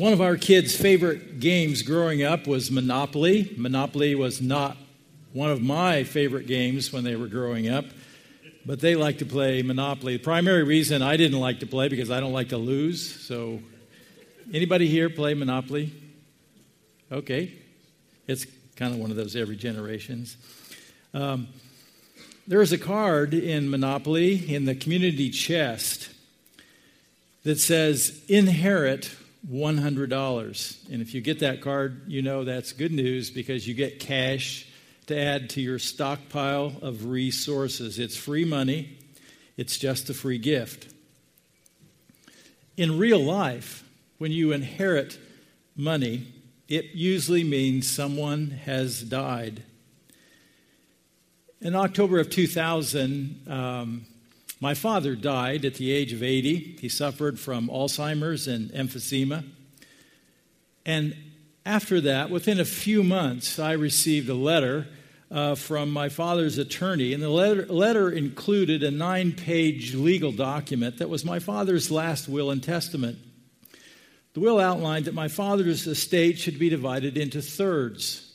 one of our kids' favorite games growing up was Monopoly. Monopoly was not one of my favorite games when they were growing up, but they like to play Monopoly. The primary reason I didn't like to play because I don't like to lose. So, anybody here play Monopoly? Okay, it's kind of one of those every generations. Um, there is a card in Monopoly in the community chest that says inherit $100. And if you get that card, you know that's good news because you get cash to add to your stockpile of resources. It's free money, it's just a free gift. In real life, when you inherit money, it usually means someone has died. In October of 2000, um, my father died at the age of 80. He suffered from Alzheimer's and emphysema. And after that, within a few months, I received a letter uh, from my father's attorney. And the letter, letter included a nine page legal document that was my father's last will and testament. The will outlined that my father's estate should be divided into thirds.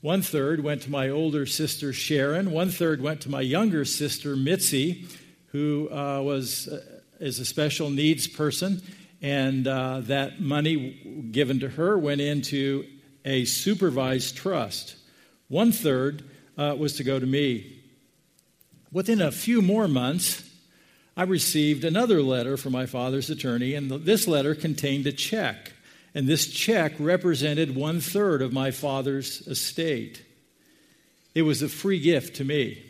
One third went to my older sister Sharon, one third went to my younger sister Mitzi, who uh, was uh, is a special needs person, and uh, that money given to her went into a supervised trust. One third was to go to me. Within a few more months, I received another letter from my father's attorney, and this letter contained a check. And this check represented one third of my father's estate. It was a free gift to me.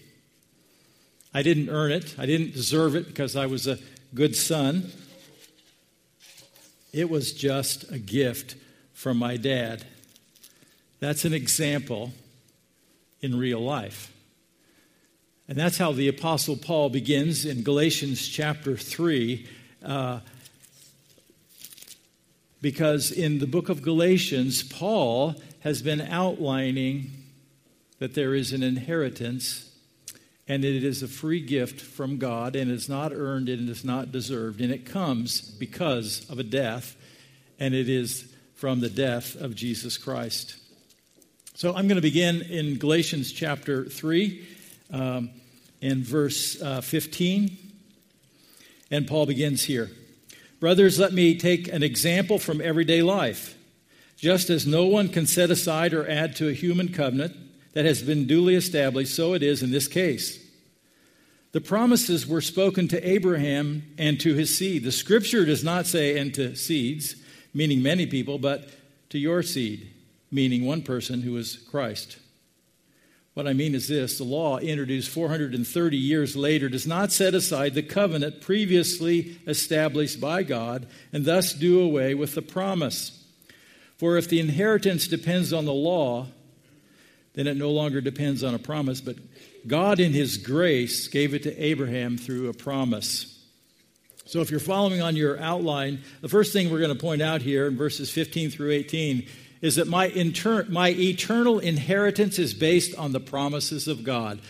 I didn't earn it, I didn't deserve it because I was a good son. It was just a gift from my dad. That's an example in real life. And that's how the Apostle Paul begins in Galatians chapter 3. Uh, because in the book of Galatians, Paul has been outlining that there is an inheritance and it is a free gift from God, and is not earned and is not deserved, and it comes because of a death, and it is from the death of Jesus Christ. So I'm going to begin in Galatians chapter 3 um, and verse uh, 15, and Paul begins here. Brothers, let me take an example from everyday life. Just as no one can set aside or add to a human covenant, that has been duly established, so it is in this case. The promises were spoken to Abraham and to his seed. The scripture does not say, and to seeds, meaning many people, but to your seed, meaning one person who is Christ. What I mean is this the law, introduced 430 years later, does not set aside the covenant previously established by God and thus do away with the promise. For if the inheritance depends on the law, then it no longer depends on a promise, but God, in His grace, gave it to Abraham through a promise. So, if you're following on your outline, the first thing we're going to point out here in verses 15 through 18 is that my, inter- my eternal inheritance is based on the promises of God.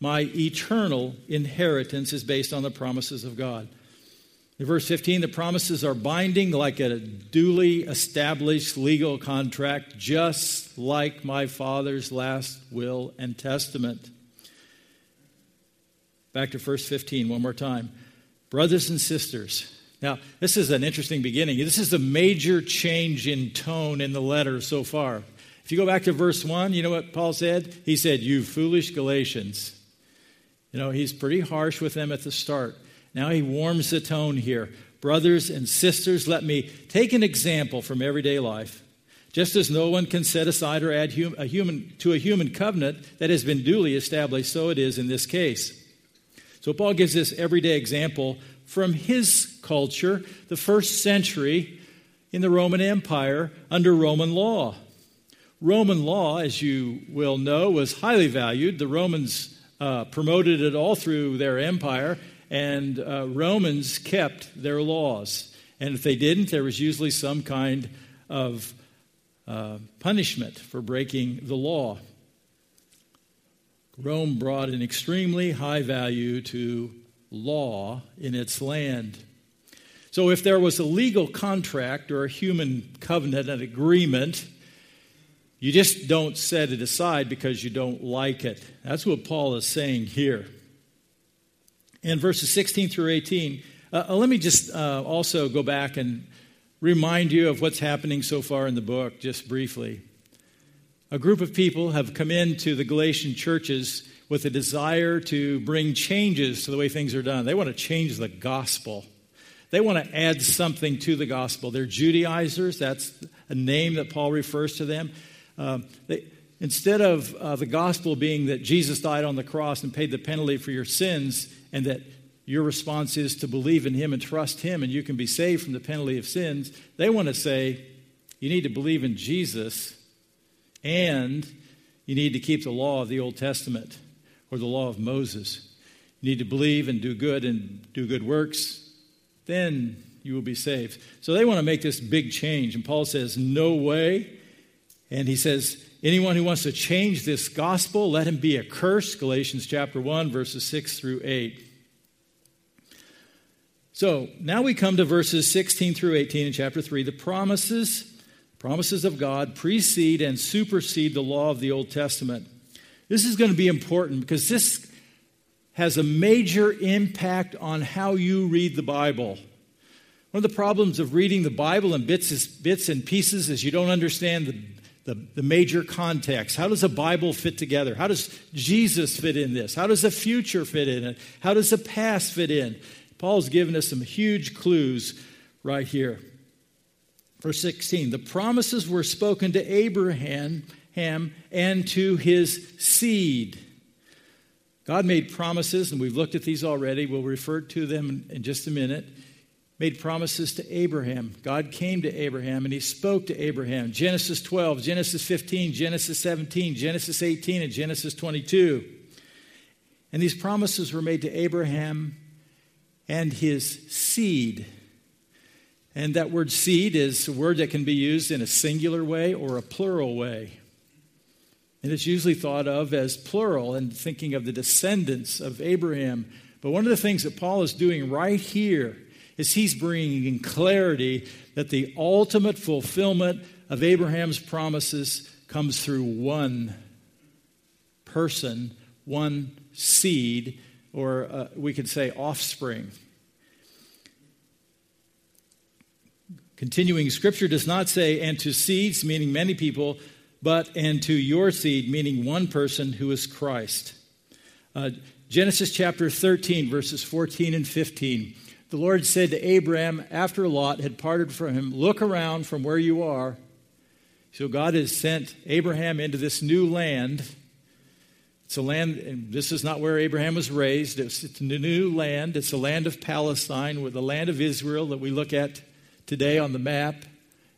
My eternal inheritance is based on the promises of God. In verse 15, the promises are binding like a duly established legal contract, just like my father's last will and testament. Back to verse 15, one more time. Brothers and sisters. Now, this is an interesting beginning. This is a major change in tone in the letter so far. If you go back to verse 1, you know what Paul said? He said, You foolish Galatians. You know, he's pretty harsh with them at the start. Now he warms the tone here. Brothers and sisters, let me take an example from everyday life. Just as no one can set aside or add hum, a human, to a human covenant that has been duly established, so it is in this case. So Paul gives this everyday example from his culture, the first century in the Roman Empire under Roman law. Roman law, as you will know, was highly valued. The Romans uh, promoted it all through their empire, and uh, Romans kept their laws. And if they didn't, there was usually some kind of uh, punishment for breaking the law. Rome brought an extremely high value to law in its land. So if there was a legal contract or a human covenant, an agreement, you just don't set it aside because you don't like it. That's what Paul is saying here. In verses 16 through 18, uh, uh, let me just uh, also go back and remind you of what's happening so far in the book, just briefly. A group of people have come into the Galatian churches with a desire to bring changes to the way things are done. They want to change the gospel. They want to add something to the gospel. They're Judaizers. That's a name that Paul refers to them. Uh, they, instead of uh, the gospel being that Jesus died on the cross and paid the penalty for your sins, and that your response is to believe in him and trust him, and you can be saved from the penalty of sins, they want to say you need to believe in Jesus and you need to keep the law of the Old Testament or the law of Moses. You need to believe and do good and do good works. Then you will be saved. So they want to make this big change. And Paul says, No way. And he says, Anyone who wants to change this gospel, let him be accursed. Galatians chapter 1, verses 6 through 8. So now we come to verses 16 through 18 in chapter 3. The promises Promises of God precede and supersede the law of the Old Testament. This is going to be important because this has a major impact on how you read the Bible. One of the problems of reading the Bible in bits, bits and pieces is you don't understand the, the, the major context. How does a Bible fit together? How does Jesus fit in this? How does the future fit in it? How does the past fit in? Paul's given us some huge clues right here. Verse 16 The promises were spoken to Abraham and to his seed. God made promises, and we've looked at these already. We'll refer to them in just a minute. Made promises to Abraham. God came to Abraham and he spoke to Abraham. Genesis 12, Genesis 15, Genesis 17, Genesis 18, and Genesis 22. And these promises were made to Abraham and his seed. And that word seed is a word that can be used in a singular way or a plural way. And it's usually thought of as plural and thinking of the descendants of Abraham. But one of the things that Paul is doing right here is he's bringing in clarity that the ultimate fulfillment of Abraham's promises comes through one person, one seed, or uh, we could say offspring. Continuing, scripture does not say, and to seeds, meaning many people, but and to your seed, meaning one person who is Christ. Uh, Genesis chapter 13, verses 14 and 15. The Lord said to Abraham after Lot had parted from him, Look around from where you are. So God has sent Abraham into this new land. It's a land, and this is not where Abraham was raised. It's, it's a new land. It's the land of Palestine, with the land of Israel that we look at today on the map.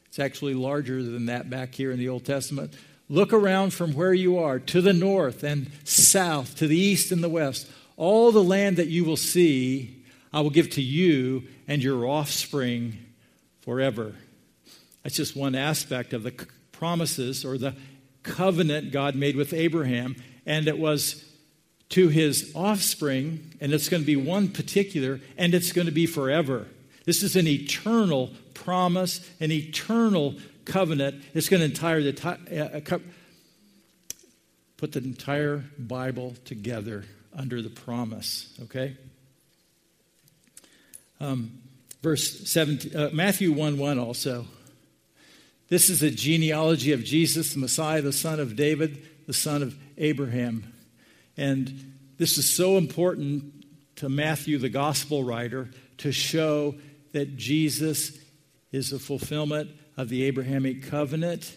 It's actually larger than that back here in the Old Testament. Look around from where you are to the north and south, to the east and the west. All the land that you will see, I will give to you and your offspring forever. That's just one aspect of the promises or the covenant God made with Abraham. And it was to his offspring, and it's going to be one particular, and it's going to be forever. This is an eternal promise, an eternal covenant. It's going to entire the, uh, put the entire Bible together under the promise, okay? Um, verse 17, uh, Matthew 1 1 also. This is a genealogy of Jesus, the Messiah, the son of David, the son of Abraham. And this is so important to Matthew, the gospel writer, to show that Jesus is the fulfillment of the Abrahamic covenant,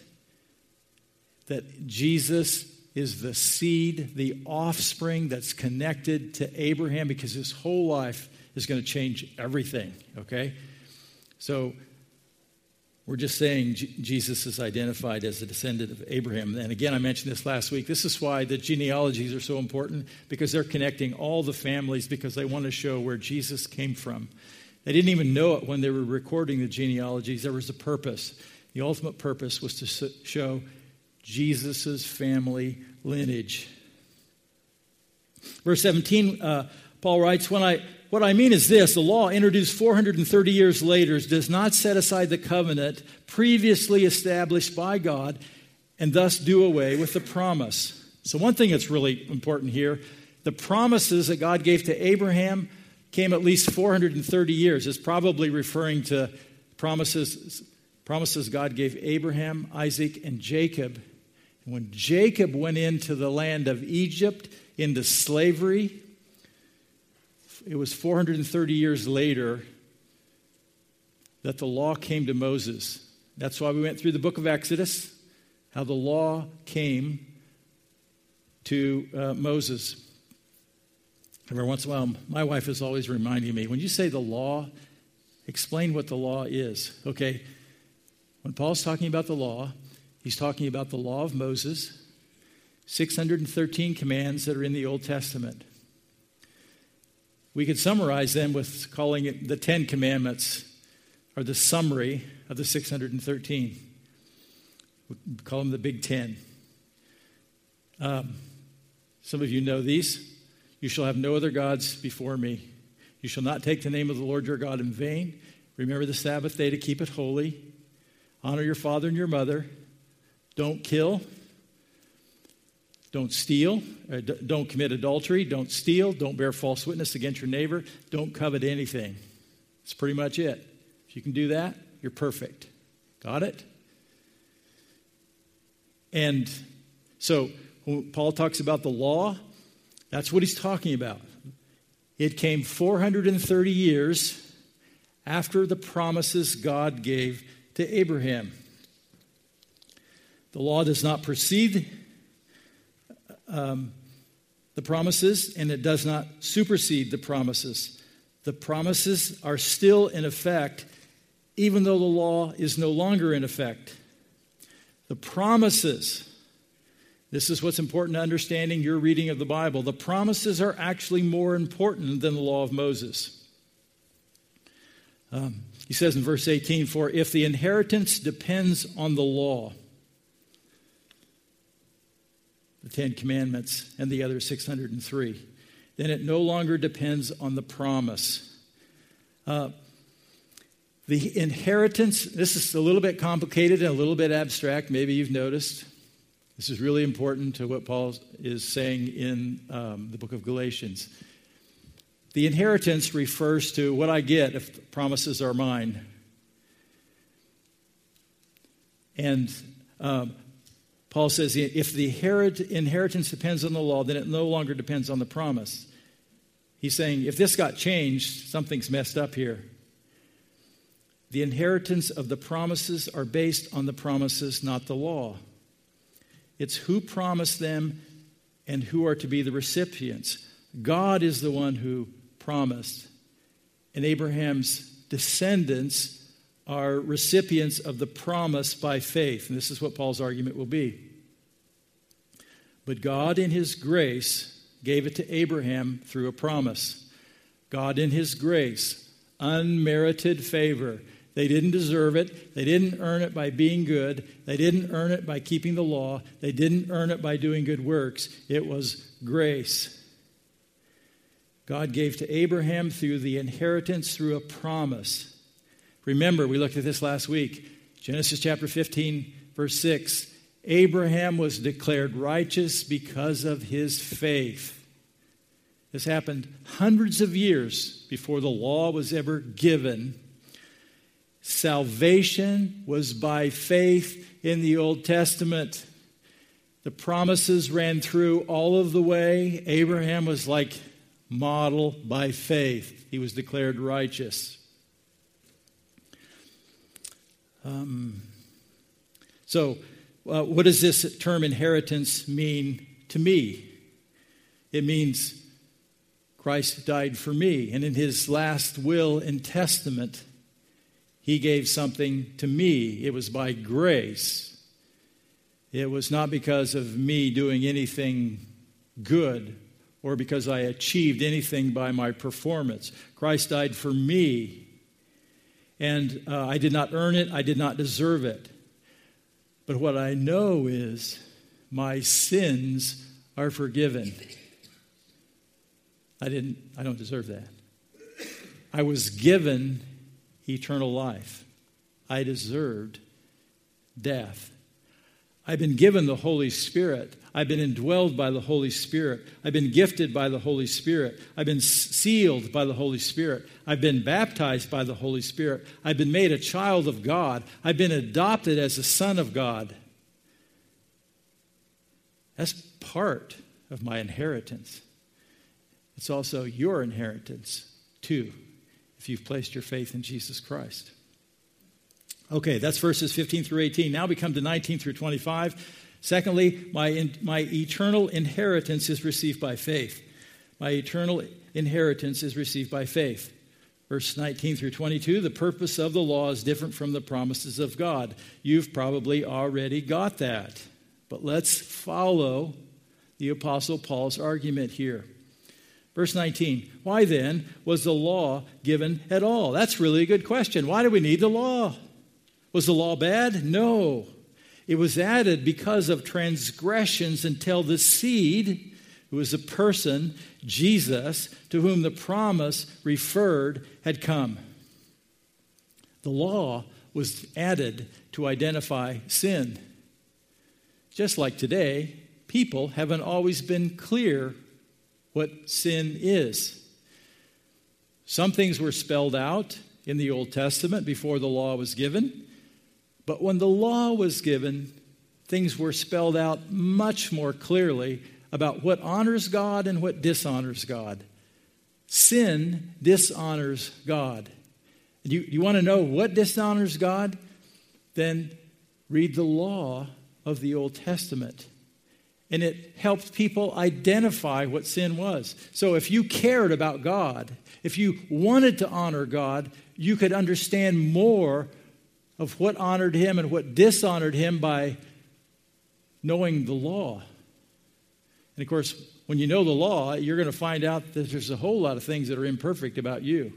that Jesus is the seed, the offspring that's connected to Abraham because his whole life is going to change everything, okay? So we're just saying J- Jesus is identified as a descendant of Abraham. And again, I mentioned this last week. This is why the genealogies are so important because they're connecting all the families because they want to show where Jesus came from. They didn't even know it when they were recording the genealogies. There was a purpose. The ultimate purpose was to show Jesus' family lineage. Verse 17, uh, Paul writes, when I, What I mean is this the law, introduced 430 years later, does not set aside the covenant previously established by God and thus do away with the promise. So, one thing that's really important here the promises that God gave to Abraham came at least 430 years. It's probably referring to promises, promises God gave Abraham, Isaac, and Jacob. When Jacob went into the land of Egypt, into slavery, it was 430 years later that the law came to Moses. That's why we went through the book of Exodus, how the law came to uh, Moses. Every once in a while, my wife is always reminding me when you say the law, explain what the law is. Okay, when Paul's talking about the law, he's talking about the law of Moses, 613 commands that are in the Old Testament. We could summarize them with calling it the Ten Commandments, or the summary of the 613. We call them the Big Ten. Um, some of you know these. You shall have no other gods before me. You shall not take the name of the Lord your God in vain. Remember the Sabbath day to keep it holy. Honor your father and your mother. Don't kill. Don't steal. Uh, don't commit adultery. Don't steal. Don't bear false witness against your neighbor. Don't covet anything. That's pretty much it. If you can do that, you're perfect. Got it? And so, Paul talks about the law, that's what he's talking about. It came 430 years after the promises God gave to Abraham. The law does not precede um, the promises, and it does not supersede the promises. The promises are still in effect, even though the law is no longer in effect. The promises this is what's important to understanding your reading of the Bible. The promises are actually more important than the law of Moses. Um, he says in verse 18, For if the inheritance depends on the law, the Ten Commandments, and the other 603, then it no longer depends on the promise. Uh, the inheritance, this is a little bit complicated and a little bit abstract, maybe you've noticed. This is really important to what Paul is saying in um, the book of Galatians. The inheritance refers to what I get if promises are mine. And um, Paul says if the inheritance depends on the law, then it no longer depends on the promise. He's saying if this got changed, something's messed up here. The inheritance of the promises are based on the promises, not the law. It's who promised them and who are to be the recipients. God is the one who promised, and Abraham's descendants are recipients of the promise by faith. And this is what Paul's argument will be. But God, in His grace, gave it to Abraham through a promise. God, in His grace, unmerited favor, they didn't deserve it. They didn't earn it by being good. They didn't earn it by keeping the law. They didn't earn it by doing good works. It was grace. God gave to Abraham through the inheritance through a promise. Remember, we looked at this last week. Genesis chapter 15, verse 6. Abraham was declared righteous because of his faith. This happened hundreds of years before the law was ever given Salvation was by faith in the Old Testament. The promises ran through all of the way. Abraham was like model by faith, he was declared righteous. Um, so, uh, what does this term inheritance mean to me? It means Christ died for me, and in his last will and testament, he gave something to me. It was by grace. It was not because of me doing anything good or because I achieved anything by my performance. Christ died for me. And uh, I did not earn it, I did not deserve it. But what I know is my sins are forgiven. I didn't I don't deserve that. I was given eternal life. I deserved death. I've been given the Holy Spirit. I've been indwelled by the Holy Spirit. I've been gifted by the Holy Spirit. I've been sealed by the Holy Spirit. I've been baptized by the Holy Spirit. I've been made a child of God. I've been adopted as a son of God. That's part of my inheritance. It's also your inheritance, too, if you've placed your faith in Jesus Christ. Okay, that's verses 15 through 18. Now we come to 19 through 25. Secondly, my, my eternal inheritance is received by faith. My eternal inheritance is received by faith. Verse 19 through 22 the purpose of the law is different from the promises of God. You've probably already got that. But let's follow the Apostle Paul's argument here. Verse 19 Why then was the law given at all? That's really a good question. Why do we need the law? Was the law bad? No. It was added because of transgressions until the seed, who was a person, Jesus, to whom the promise referred, had come. The law was added to identify sin. Just like today, people haven't always been clear what sin is. Some things were spelled out in the Old Testament before the law was given. But when the law was given, things were spelled out much more clearly about what honors God and what dishonors God. Sin dishonors God. You, you want to know what dishonors God? Then read the law of the Old Testament. And it helped people identify what sin was. So if you cared about God, if you wanted to honor God, you could understand more of what honored him and what dishonored him by knowing the law. And of course, when you know the law, you're going to find out that there's a whole lot of things that are imperfect about you.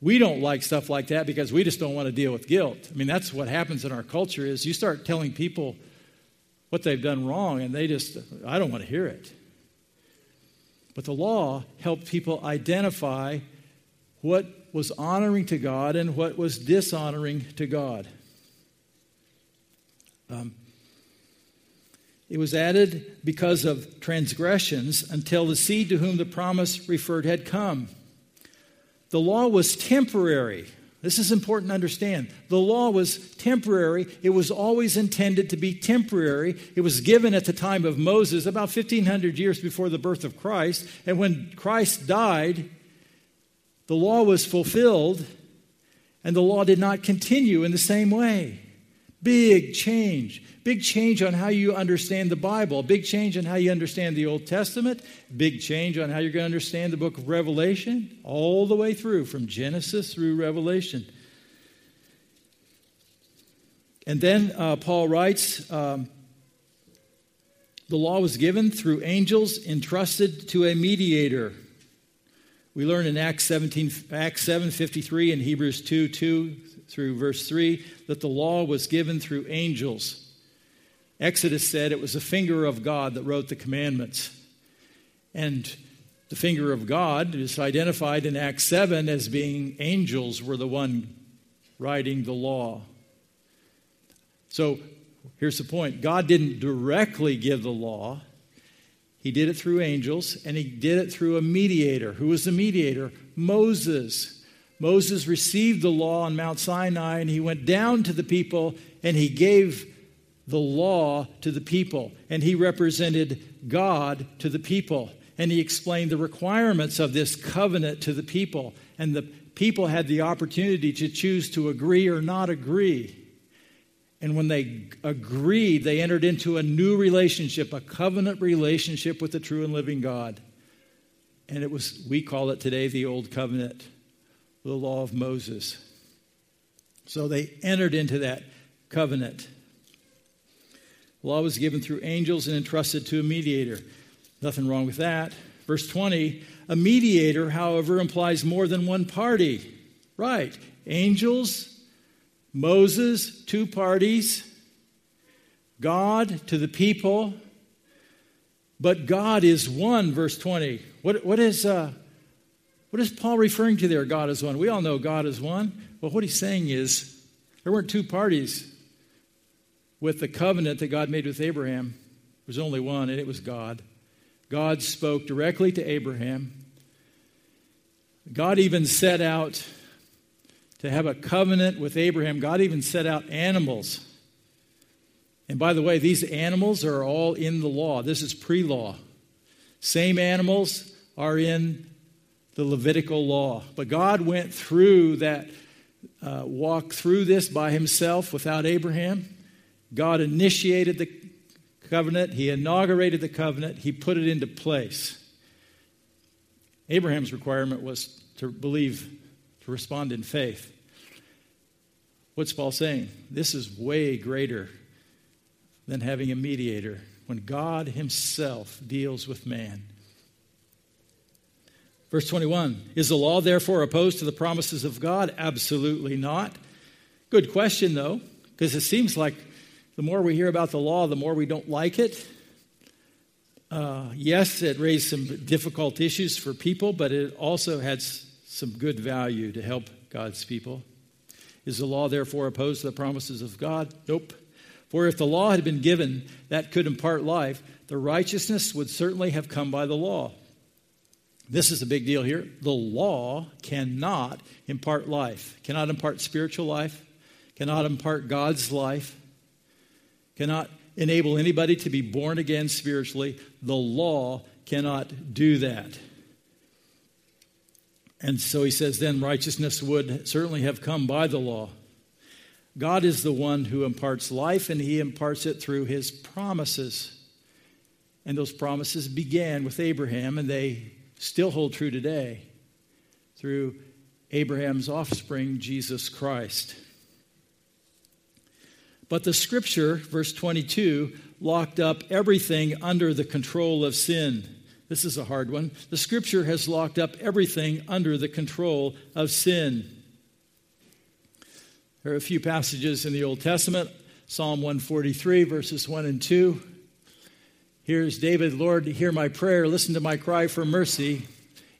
We don't like stuff like that because we just don't want to deal with guilt. I mean, that's what happens in our culture is you start telling people what they've done wrong and they just I don't want to hear it. But the law helped people identify what was honoring to God and what was dishonoring to God. Um, it was added because of transgressions until the seed to whom the promise referred had come. The law was temporary. This is important to understand. The law was temporary. It was always intended to be temporary. It was given at the time of Moses, about 1,500 years before the birth of Christ. And when Christ died, the law was fulfilled, and the law did not continue in the same way. Big change. Big change on how you understand the Bible. Big change on how you understand the Old Testament. Big change on how you're going to understand the book of Revelation, all the way through, from Genesis through Revelation. And then uh, Paul writes um, the law was given through angels entrusted to a mediator. We learn in Acts 17, Acts 7:53 and Hebrews 2, 2 through verse 3 that the law was given through angels. Exodus said it was the finger of God that wrote the commandments. And the finger of God is identified in Acts 7 as being angels were the one writing the law. So here's the point God didn't directly give the law, he did it through angels, and he did it through a mediator. Who was the mediator? Moses. Moses received the law on Mount Sinai, and he went down to the people and he gave the law to the people. And he represented God to the people. And he explained the requirements of this covenant to the people. And the people had the opportunity to choose to agree or not agree. And when they agreed, they entered into a new relationship, a covenant relationship with the true and living God. And it was, we call it today the Old Covenant, the law of Moses. So they entered into that covenant. The law was given through angels and entrusted to a mediator. Nothing wrong with that. Verse 20 a mediator, however, implies more than one party. Right. Angels Moses, two parties, God to the people, But God is one, verse 20. What, what, is, uh, what is Paul referring to there? God is one. We all know God is one. Well, what he's saying is there weren't two parties with the covenant that God made with Abraham. There was only one, and it was God. God spoke directly to Abraham. God even set out to have a covenant with Abraham. God even set out animals. And by the way, these animals are all in the law. This is pre law. Same animals are in the Levitical law. But God went through that, uh, walked through this by himself without Abraham. God initiated the covenant, He inaugurated the covenant, He put it into place. Abraham's requirement was to believe, to respond in faith. What's Paul saying? This is way greater than having a mediator when God Himself deals with man. Verse 21 Is the law therefore opposed to the promises of God? Absolutely not. Good question, though, because it seems like the more we hear about the law, the more we don't like it. Uh, yes, it raised some difficult issues for people, but it also had some good value to help God's people. Is the law therefore opposed to the promises of God? Nope. For if the law had been given that could impart life, the righteousness would certainly have come by the law. This is a big deal here. The law cannot impart life, cannot impart spiritual life, cannot impart God's life, cannot enable anybody to be born again spiritually. The law cannot do that. And so he says, then righteousness would certainly have come by the law. God is the one who imparts life, and he imparts it through his promises. And those promises began with Abraham, and they still hold true today through Abraham's offspring, Jesus Christ. But the scripture, verse 22, locked up everything under the control of sin. This is a hard one. The scripture has locked up everything under the control of sin. There are a few passages in the Old Testament Psalm 143, verses 1 and 2. Here's David, Lord, hear my prayer, listen to my cry for mercy.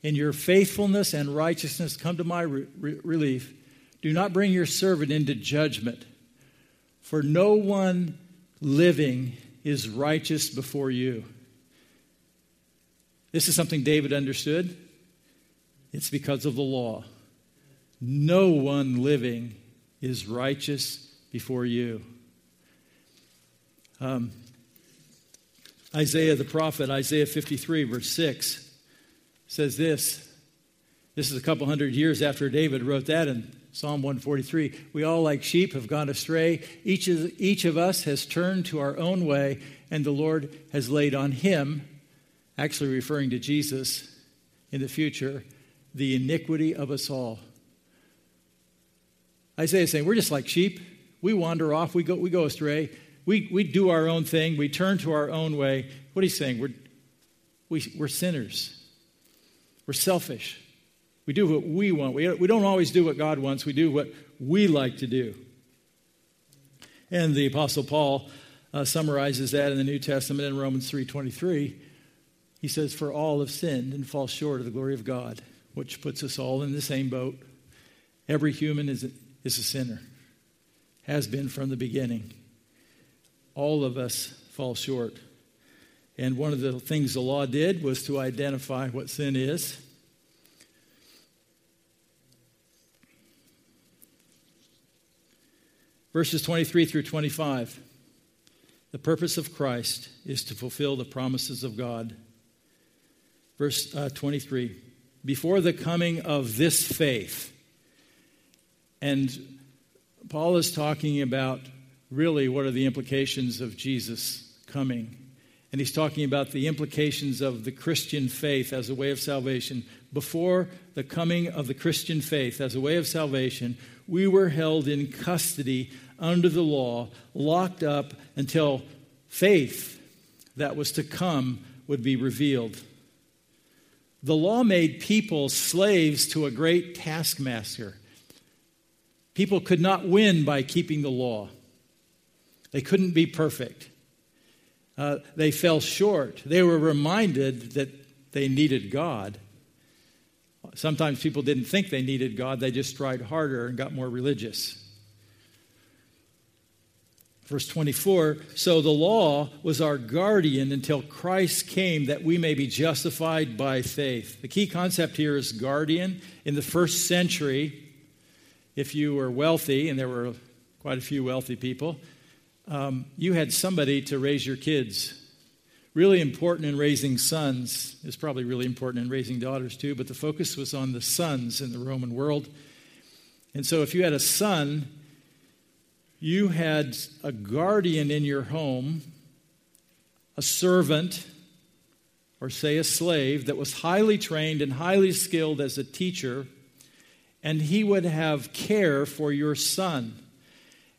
In your faithfulness and righteousness, come to my re- relief. Do not bring your servant into judgment for no one living is righteous before you. This is something David understood. It's because of the law. No one living is righteous before you. Um, Isaiah the prophet, Isaiah 53, verse 6, says this. This is a couple hundred years after David wrote that, in Psalm 143 We all, like sheep, have gone astray. Each of, each of us has turned to our own way, and the Lord has laid on him, actually referring to Jesus in the future, the iniquity of us all. Isaiah is saying, We're just like sheep. We wander off, we go, we go astray, we, we do our own thing, we turn to our own way. What he's saying, we're, we, we're sinners, we're selfish. We do what we want. We, we don't always do what God wants, we do what we like to do. And the Apostle Paul uh, summarizes that in the New Testament in Romans 3.23. He says, For all have sinned and fall short of the glory of God, which puts us all in the same boat. Every human is a, is a sinner, has been from the beginning. All of us fall short. And one of the things the law did was to identify what sin is Verses 23 through 25. The purpose of Christ is to fulfill the promises of God. Verse uh, 23 Before the coming of this faith, and Paul is talking about really what are the implications of Jesus coming. And he's talking about the implications of the Christian faith as a way of salvation. Before the coming of the Christian faith as a way of salvation, we were held in custody under the law, locked up until faith that was to come would be revealed. The law made people slaves to a great taskmaster. People could not win by keeping the law, they couldn't be perfect. uh, they fell short. They were reminded that they needed God. Sometimes people didn't think they needed God, they just tried harder and got more religious. Verse 24 So the law was our guardian until Christ came that we may be justified by faith. The key concept here is guardian. In the first century, if you were wealthy, and there were quite a few wealthy people, um, you had somebody to raise your kids. Really important in raising sons. It's probably really important in raising daughters too, but the focus was on the sons in the Roman world. And so if you had a son, you had a guardian in your home, a servant, or say a slave that was highly trained and highly skilled as a teacher, and he would have care for your son.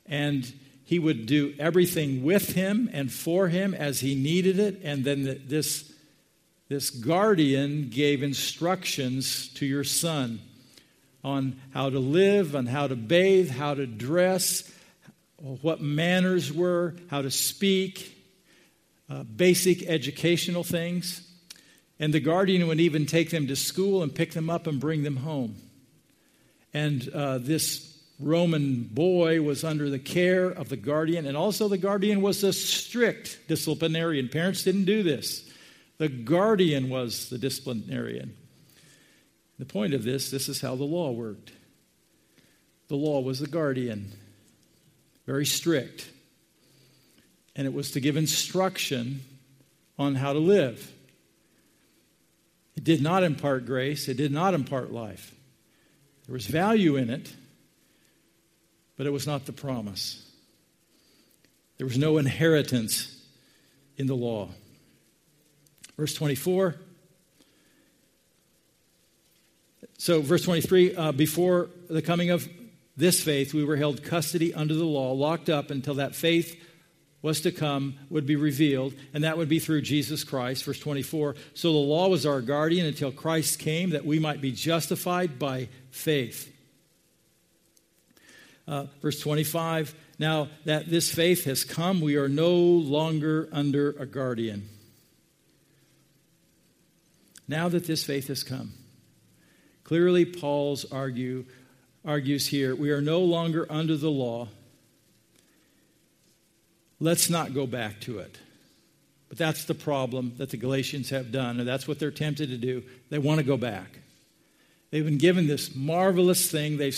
And he would do everything with him and for him as he needed it. And then this, this guardian gave instructions to your son on how to live, on how to bathe, how to dress, what manners were, how to speak, uh, basic educational things. And the guardian would even take them to school and pick them up and bring them home. And uh, this Roman boy was under the care of the guardian, and also the guardian was a strict disciplinarian. Parents didn't do this, the guardian was the disciplinarian. The point of this this is how the law worked. The law was the guardian, very strict, and it was to give instruction on how to live. It did not impart grace, it did not impart life. There was value in it but it was not the promise. There was no inheritance in the law. Verse 24. So, verse 23 uh, before the coming of this faith, we were held custody under the law, locked up until that faith was to come, would be revealed, and that would be through Jesus Christ. Verse 24. So the law was our guardian until Christ came, that we might be justified by faith. Uh, verse 25 Now that this faith has come, we are no longer under a guardian. Now that this faith has come, clearly Paul's argue, argues here we are no longer under the law. Let's not go back to it. But that's the problem that the Galatians have done, and that's what they're tempted to do. They want to go back. They've been given this marvelous thing. They've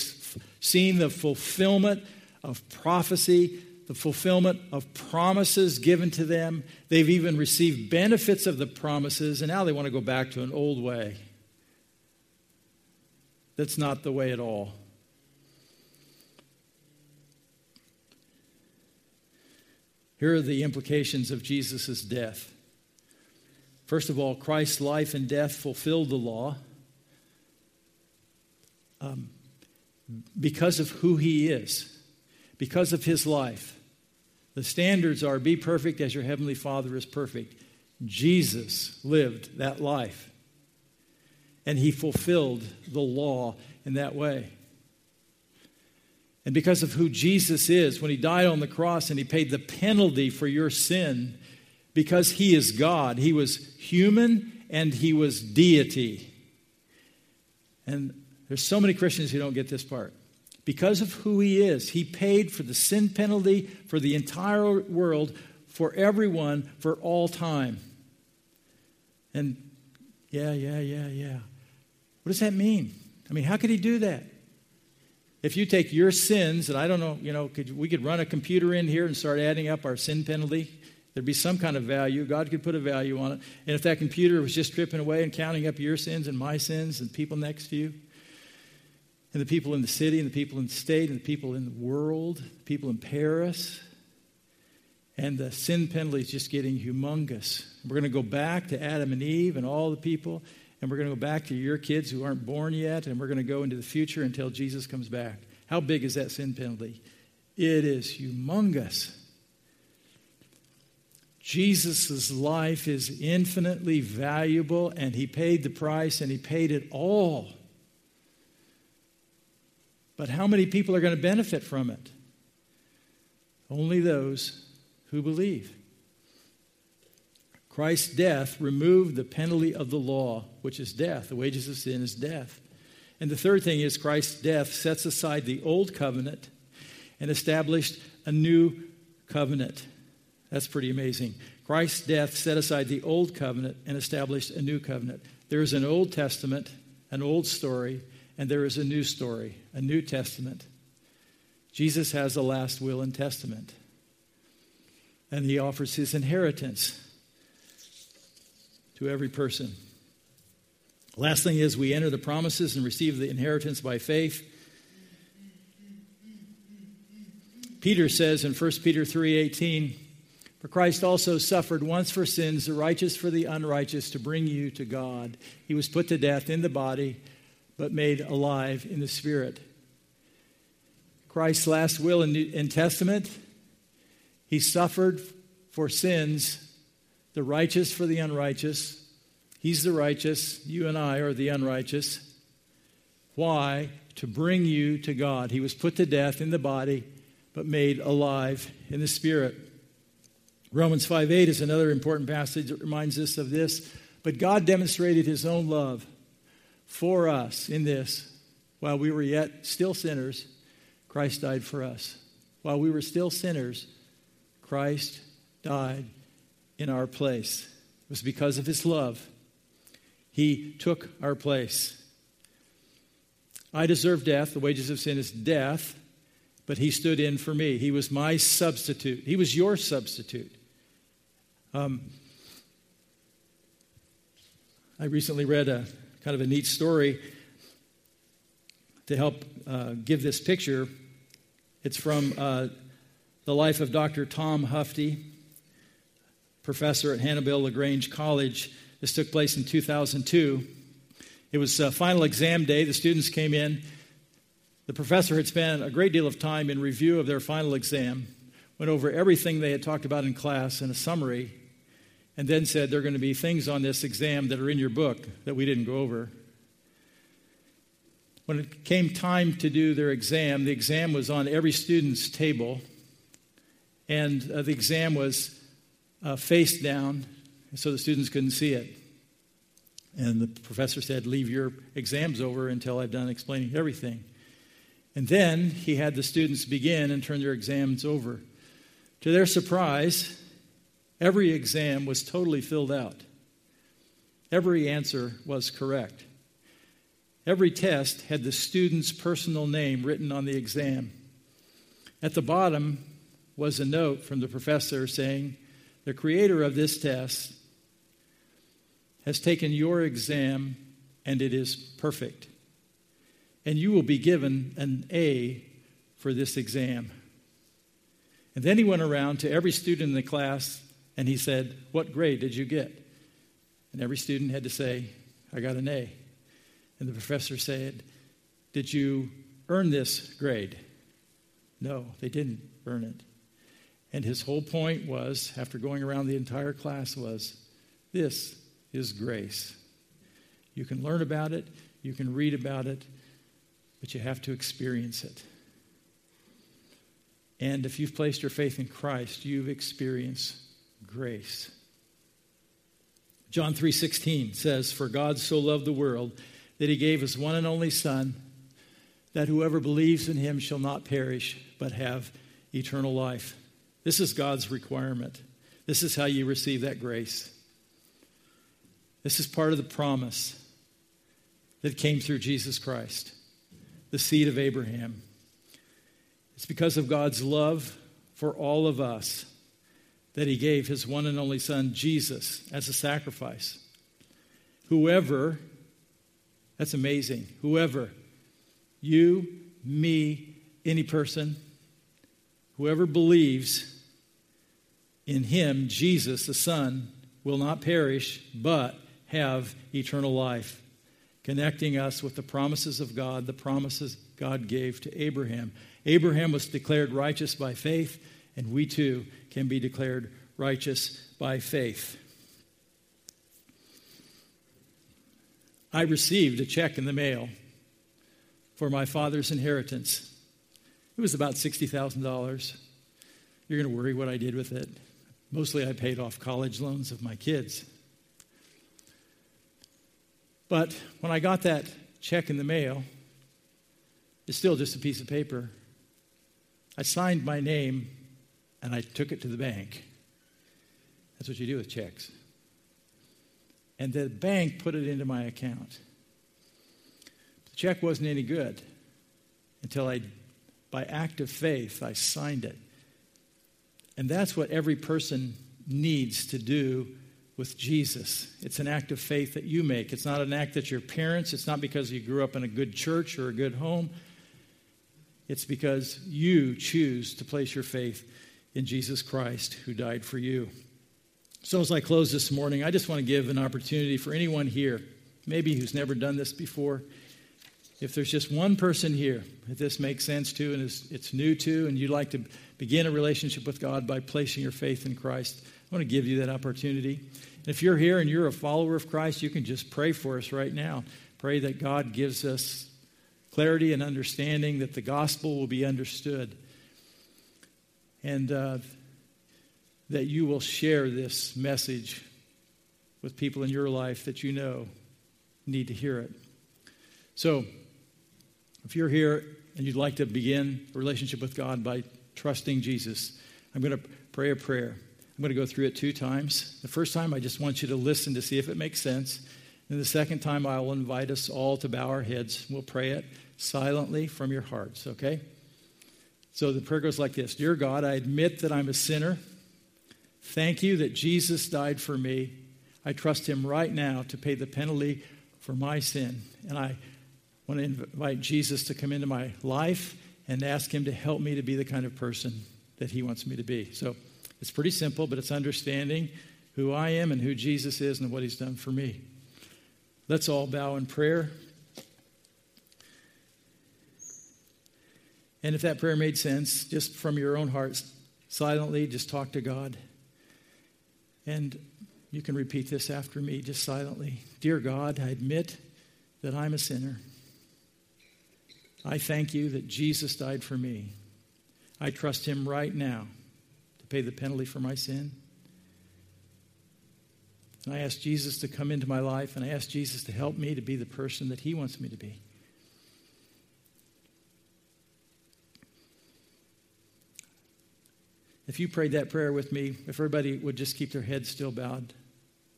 seen the fulfillment of prophecy, the fulfillment of promises given to them. They've even received benefits of the promises, and now they want to go back to an old way. That's not the way at all. Here are the implications of Jesus' death. First of all, Christ's life and death fulfilled the law um, because of who he is, because of his life. The standards are be perfect as your heavenly Father is perfect. Jesus lived that life, and he fulfilled the law in that way. And because of who Jesus is, when he died on the cross and he paid the penalty for your sin, because he is God, he was human and he was deity. And there's so many Christians who don't get this part. Because of who he is, he paid for the sin penalty for the entire world, for everyone, for all time. And yeah, yeah, yeah, yeah. What does that mean? I mean, how could he do that? If you take your sins, and I don't know, you know, could, we could run a computer in here and start adding up our sin penalty. There'd be some kind of value. God could put a value on it. And if that computer was just stripping away and counting up your sins and my sins and people next to you, and the people in the city, and the people in the state, and the people in the world, the people in Paris. And the sin penalty is just getting humongous. We're going to go back to Adam and Eve and all the people, and we're going to go back to your kids who aren't born yet, and we're going to go into the future until Jesus comes back. How big is that sin penalty? It is humongous. Jesus' life is infinitely valuable, and he paid the price, and he paid it all but how many people are going to benefit from it? Only those who believe. Christ's death removed the penalty of the law, which is death. The wages of sin is death. And the third thing is Christ's death sets aside the old covenant and established a new covenant. That's pretty amazing. Christ's death set aside the old covenant and established a new covenant. There is an Old Testament, an old story, and there is a new story, a New Testament. Jesus has a last will and testament, and he offers his inheritance to every person. Last thing is we enter the promises and receive the inheritance by faith. Peter says in 1 Peter 3:18, "For Christ also suffered once for sins, the righteous for the unrighteous, to bring you to God. He was put to death in the body, but made alive in the spirit." Christ's last will and testament, he suffered for sins, the righteous for the unrighteous, He's the righteous. You and I are the unrighteous. Why? To bring you to God. He was put to death in the body, but made alive in the spirit. Romans 5 8 is another important passage that reminds us of this. But God demonstrated his own love for us in this. While we were yet still sinners, Christ died for us. While we were still sinners, Christ died in our place. It was because of his love he took our place. I deserve death. The wages of sin is death, but He stood in for me. He was my substitute. He was your substitute. Um, I recently read a kind of a neat story to help uh, give this picture. It's from uh, the life of Dr. Tom Hufty, professor at Hannibal LaGrange College. This took place in 2002. It was uh, final exam day. The students came in. The professor had spent a great deal of time in review of their final exam, went over everything they had talked about in class in a summary, and then said, There are going to be things on this exam that are in your book that we didn't go over. When it came time to do their exam, the exam was on every student's table, and uh, the exam was uh, face down so the students couldn't see it. And the professor said, Leave your exams over until I've done explaining everything. And then he had the students begin and turn their exams over. To their surprise, every exam was totally filled out. Every answer was correct. Every test had the student's personal name written on the exam. At the bottom was a note from the professor saying, The creator of this test has taken your exam and it is perfect. And you will be given an A for this exam. And then he went around to every student in the class and he said, What grade did you get? And every student had to say, I got an A. And the professor said, Did you earn this grade? No, they didn't earn it. And his whole point was, after going around the entire class, was this is grace. You can learn about it, you can read about it, but you have to experience it. And if you've placed your faith in Christ, you've experienced grace. John 3:16 says, "For God so loved the world that he gave his one and only son that whoever believes in him shall not perish but have eternal life." This is God's requirement. This is how you receive that grace. This is part of the promise that came through Jesus Christ, the seed of Abraham. It's because of God's love for all of us that he gave his one and only son, Jesus, as a sacrifice. Whoever, that's amazing, whoever, you, me, any person, whoever believes in him, Jesus, the Son, will not perish, but have eternal life, connecting us with the promises of God, the promises God gave to Abraham. Abraham was declared righteous by faith, and we too can be declared righteous by faith. I received a check in the mail for my father's inheritance. It was about $60,000. You're going to worry what I did with it. Mostly, I paid off college loans of my kids. But when I got that check in the mail, it's still just a piece of paper. I signed my name and I took it to the bank. That's what you do with checks. And the bank put it into my account. The check wasn't any good until I, by act of faith, I signed it. And that's what every person needs to do with Jesus. It's an act of faith that you make. It's not an act that your parents, it's not because you grew up in a good church or a good home. It's because you choose to place your faith in Jesus Christ who died for you. So, as I close this morning, I just want to give an opportunity for anyone here, maybe who's never done this before. If there's just one person here that this makes sense to and it's new to, and you'd like to begin a relationship with God by placing your faith in Christ, I want to give you that opportunity. And if you're here and you're a follower of Christ, you can just pray for us right now. Pray that God gives us clarity and understanding, that the gospel will be understood, and uh, that you will share this message with people in your life that you know need to hear it. So, if you're here and you'd like to begin a relationship with God by trusting Jesus, I'm going to pray a prayer. I'm going to go through it two times. The first time, I just want you to listen to see if it makes sense. And the second time, I will invite us all to bow our heads. We'll pray it silently from your hearts, okay? So the prayer goes like this Dear God, I admit that I'm a sinner. Thank you that Jesus died for me. I trust him right now to pay the penalty for my sin. And I want to invite Jesus to come into my life and ask him to help me to be the kind of person that he wants me to be. So, it's pretty simple, but it's understanding who I am and who Jesus is and what he's done for me. Let's all bow in prayer. And if that prayer made sense, just from your own heart, silently, just talk to God. And you can repeat this after me, just silently. Dear God, I admit that I'm a sinner. I thank you that Jesus died for me. I trust him right now to pay the penalty for my sin. And I ask Jesus to come into my life, and I ask Jesus to help me to be the person that He wants me to be. If you prayed that prayer with me, if everybody would just keep their heads still bowed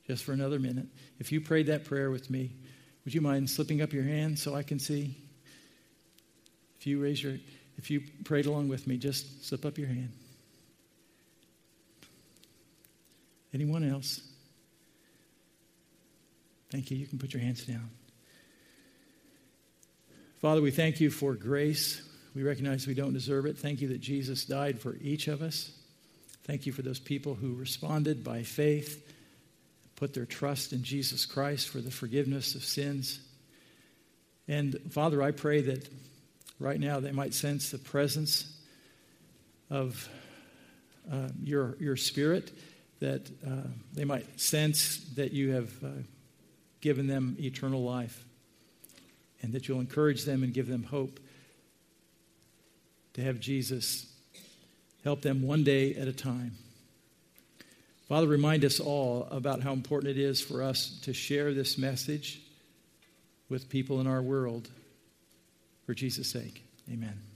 just for another minute. If you prayed that prayer with me, would you mind slipping up your hand so I can see? If you raise your if you prayed along with me, just slip up your hand. Anyone else? Thank you. You can put your hands down. Father, we thank you for grace. We recognize we don't deserve it. Thank you that Jesus died for each of us. Thank you for those people who responded by faith, put their trust in Jesus Christ for the forgiveness of sins. And Father, I pray that right now they might sense the presence of uh, your, your spirit that uh, they might sense that you have uh, given them eternal life and that you'll encourage them and give them hope to have Jesus help them one day at a time. Father, remind us all about how important it is for us to share this message with people in our world for Jesus' sake. Amen.